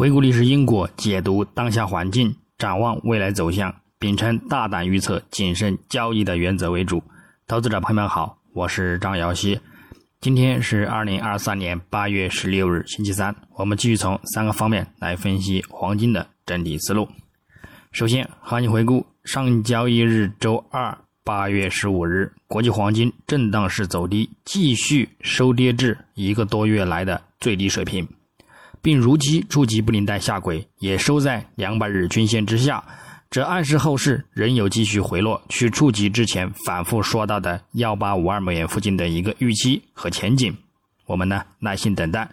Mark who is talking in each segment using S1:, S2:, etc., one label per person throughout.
S1: 回顾历史因果，解读当下环境，展望未来走向，秉承大胆预测、谨慎交易的原则为主。投资者朋友们好，我是张瑶希。今天是二零二三年八月十六日，星期三。我们继续从三个方面来分析黄金的整体思路。首先，行情回顾：上交易日周二八月十五日，国际黄金震荡式走低，继续收跌至一个多月来的最低水平，并如期触及布林带下轨，也收在两百日均线之下。这暗示后市仍有继续回落，去触及之前反复说到的幺八五二美元附近的一个预期和前景。我们呢耐心等待。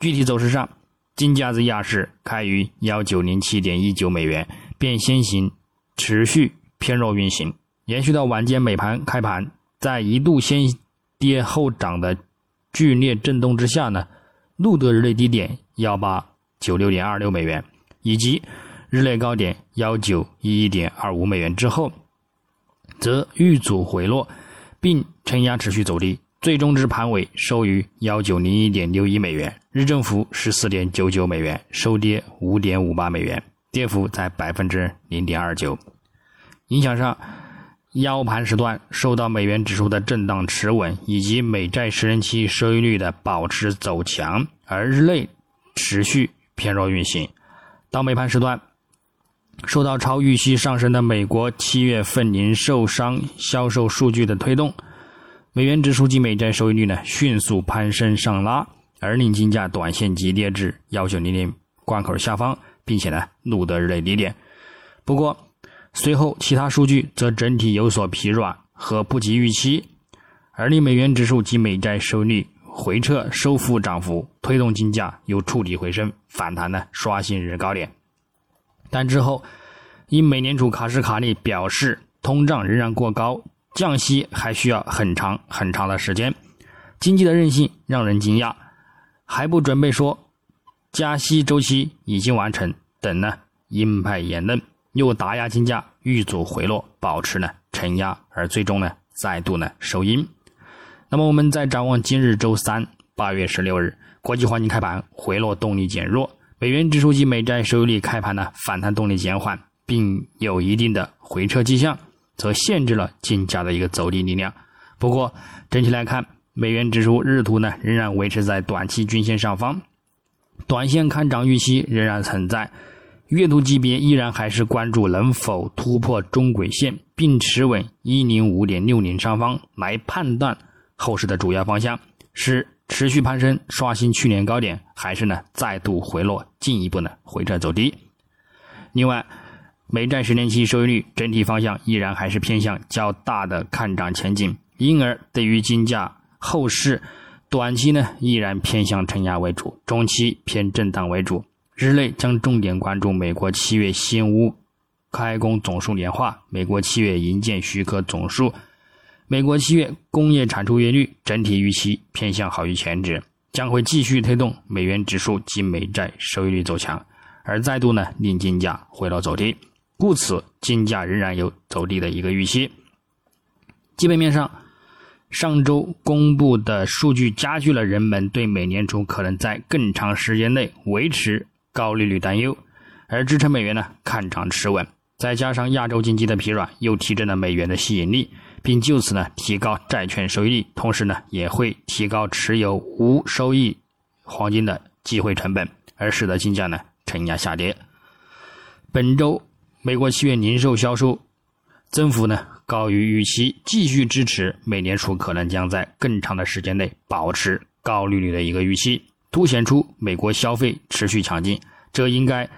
S1: 具体走势上，金价自亚市开于幺九零七点一九美元，便先行持续偏弱运行，延续到晚间美盘开盘，在一度先跌后涨的剧烈震动之下呢，路德日内低点幺八九六点二六美元，以及。日内高点幺九一一点二五美元之后，则遇阻回落，并承压持续走低，最终至盘尾收于幺九零一点六一美元，日振幅十四点九九美元，收跌五点五八美元，跌幅在百分之零点二九。影响上，腰盘时段受到美元指数的震荡持稳，以及美债十年期收益率的保持走强，而日内持续偏弱运行，到美盘时段。受到超预期上升的美国七月份零售商销售数据的推动，美元指数及美债收益率呢迅速攀升上拉，而令金价短线急跌至幺九零零关口下方，并且呢录得日内低点。不过随后其他数据则整体有所疲软和不及预期，而令美元指数及美债收益率回撤收复涨幅，推动金价又触底回升反弹呢刷新日高点。但之后，因美联储卡什卡利表示通胀仍然过高，降息还需要很长很长的时间，经济的韧性让人惊讶，还不准备说加息周期已经完成等呢，鹰派言论。又打压金价遇阻回落，保持呢承压，而最终呢再度呢收阴。那么我们再展望今日周三八月十六日，国际黄金开盘回落动力减弱。美元指数及美债收益率开盘呢反弹动力减缓，并有一定的回撤迹象，则限制了金价的一个走低力量。不过整体来看，美元指数日图呢仍然维持在短期均线上方，短线看涨预期仍然存在。月图级别依然还是关注能否突破中轨线，并持稳一零五点六零上方来判断后市的主要方向是。持续攀升，刷新去年高点，还是呢再度回落，进一步呢回撤走低。另外，美债十年期收益率整体方向依然还是偏向较大的看涨前景，因而对于金价后市，短期呢依然偏向承压为主，中期偏震荡为主。日内将重点关注美国七月新屋开工总数年化，美国七月营建许可总数。美国七月工业产出月率整体预期偏向好于前值，将会继续推动美元指数及美债收益率走强，而再度呢令金价回落走低，故此金价仍然有走低的一个预期。基本面上，上周公布的数据加剧了人们对美联储可能在更长时间内维持高利率担忧，而支撑美元呢看涨持稳，再加上亚洲经济的疲软，又提振了美元的吸引力。并就此呢提高债券收益率，同时呢也会提高持有无收益黄金的机会成本，而使得金价呢承压下跌。本周美国七月零售销售增幅呢高于预期，继续支持美联储可能将在更长的时间内保持高利率的一个预期，凸显出美国消费持续强劲，这应该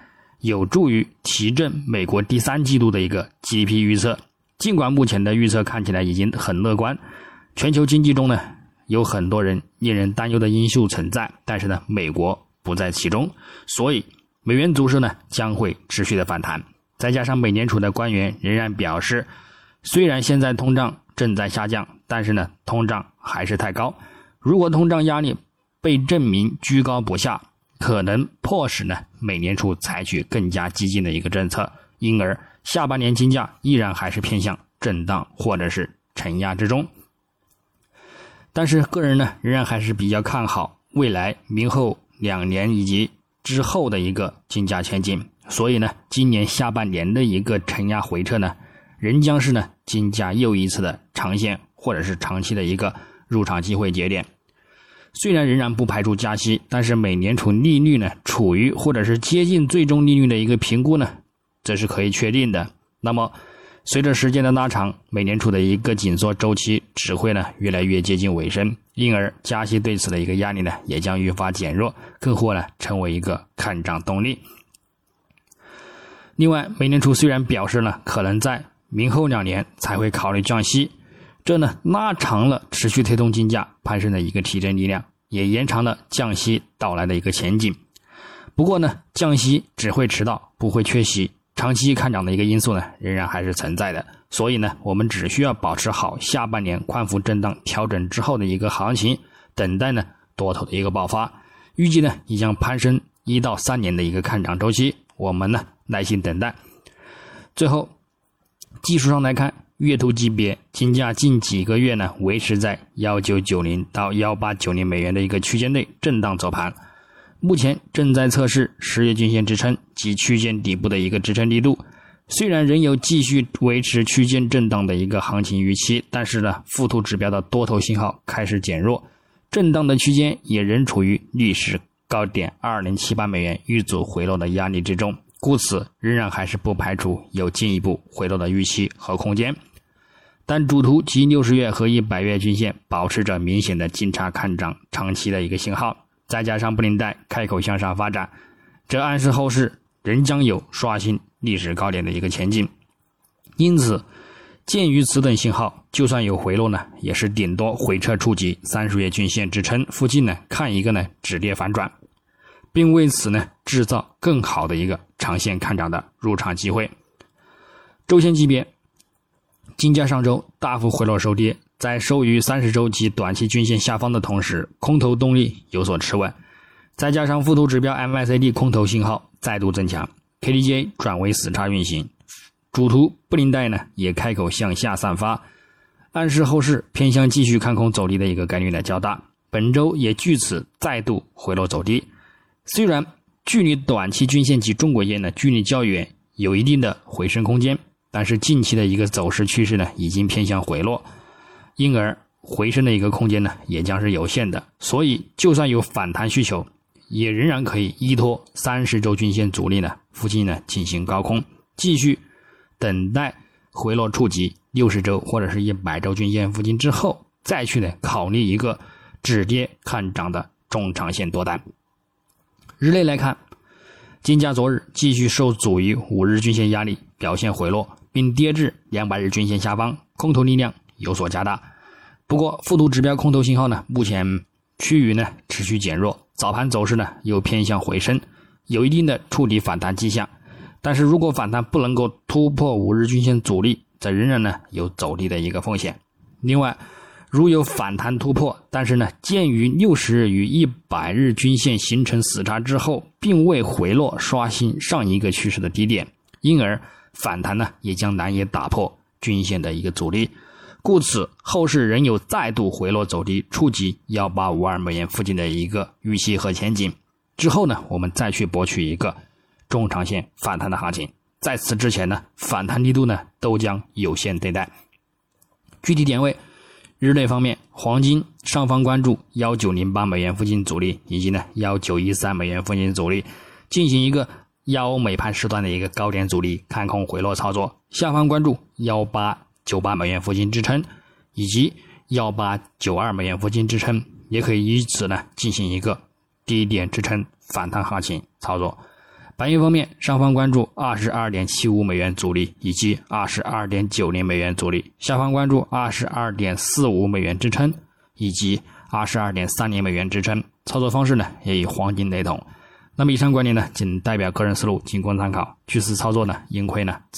S1: 有助于提振美国第三季度的一个 GDP 预测。尽管目前的预测看起来已经很乐观，全球经济中呢有很多人令人担忧的因素存在，但是呢美国不在其中，所以美元走势呢将会持续的反弹。再加上美联储的官员仍然表示，虽然现在通胀正在下降，但是呢通胀还是太高。如果通胀压力被证明居高不下，可能迫使呢美联储采取更加激进的一个政策，因而。下半年金价依然还是偏向震荡或者是承压之中，但是个人呢仍然还是比较看好未来明后两年以及之后的一个金价前景。所以呢，今年下半年的一个承压回撤呢，仍将是呢金价又一次的长线或者是长期的一个入场机会节点。虽然仍然不排除加息，但是美联储利率呢处于或者是接近最终利率的一个评估呢，这是可以确定的。那么，随着时间的拉长，美联储的一个紧缩周期只会呢越来越接近尾声，因而加息对此的一个压力呢也将愈发减弱，更或呢成为一个看涨动力。另外，美联储虽然表示呢可能在明后两年才会考虑降息。这呢拉长了持续推动金价攀升的一个提振力量，也延长了降息到来的一个前景。不过呢，降息只会迟到，不会缺席，长期看涨的一个因素呢，仍然还是存在的。所以呢，我们只需要保持好下半年宽幅震荡调整之后的一个行情，等待呢多头的一个爆发。预计呢，也将攀升一到三年的一个看涨周期，我们呢耐心等待。最后，技术上来看。月图级别金价近几个月呢，维持在幺九九零到幺八九零美元的一个区间内震荡走盘，目前正在测试十月均线支撑及区间底部的一个支撑力度。虽然仍有继续维持区间震荡的一个行情预期，但是呢，附图指标的多头信号开始减弱，震荡的区间也仍处于历史高点二零七八美元遇阻回落的压力之中。故此，仍然还是不排除有进一步回落的预期和空间，但主图及六十月和一百月均线保持着明显的金叉看涨长期的一个信号，再加上布林带开口向上发展，这暗示后市仍将有刷新历史高点的一个前景。因此，鉴于此等信号，就算有回落呢，也是顶多回撤触及三十月均线支撑附近呢，看一个呢止跌反转。并为此呢制造更好的一个长线看涨的入场机会。周线级别，金价上周大幅回落收跌，在收于三十周及短期均线下方的同时，空头动力有所持稳，再加上附图指标 MACD 空头信号再度增强，KDJ 转为死叉运行，主图布林带呢也开口向下散发，暗示后市偏向继续看空走低的一个概率呢较大。本周也据此再度回落走低。虽然距离短期均线及中国烟呢距离较远，有一定的回升空间，但是近期的一个走势趋势呢已经偏向回落，因而回升的一个空间呢也将是有限的。所以，就算有反弹需求，也仍然可以依托三十周均线阻力呢附近呢进行高空，继续等待回落触及六十周或者是一百周均线附近之后，再去呢考虑一个止跌看涨的中长线多单。日内来看，金价昨日继续受阻于五日均线压力，表现回落，并跌至两百日均线下方，空头力量有所加大。不过，附图指标空头信号呢，目前趋于呢持续减弱，早盘走势呢又偏向回升，有一定的触底反弹迹象。但是如果反弹不能够突破五日均线阻力，则仍然呢有走低的一个风险。另外，如有反弹突破，但是呢，鉴于六十日与一百日均线形成死叉之后，并未回落刷新上一个趋势的低点，因而反弹呢也将难以打破均线的一个阻力，故此后市仍有再度回落走低，触及幺八五二美元附近的一个预期和前景。之后呢，我们再去博取一个中长线反弹的行情。在此之前呢，反弹力度呢都将有限对待。具体点位。日内方面，黄金上方关注幺九零八美元附近阻力，以及呢幺九一三美元附近阻力，进行一个幺美盘时段的一个高点阻力看空回落操作；下方关注幺八九八美元附近支撑，以及幺八九二美元附近支撑，也可以以此呢进行一个低点支撑反弹行情操作。白银方面，上方关注二十二点七五美元阻力以及二十二点九零美元阻力，下方关注二十二点四五美元支撑以及二十二点三零美元支撑。操作方式呢，也与黄金雷同。那么以上观点呢，仅代表个人思路，仅供参考。据此操作呢，盈亏呢自。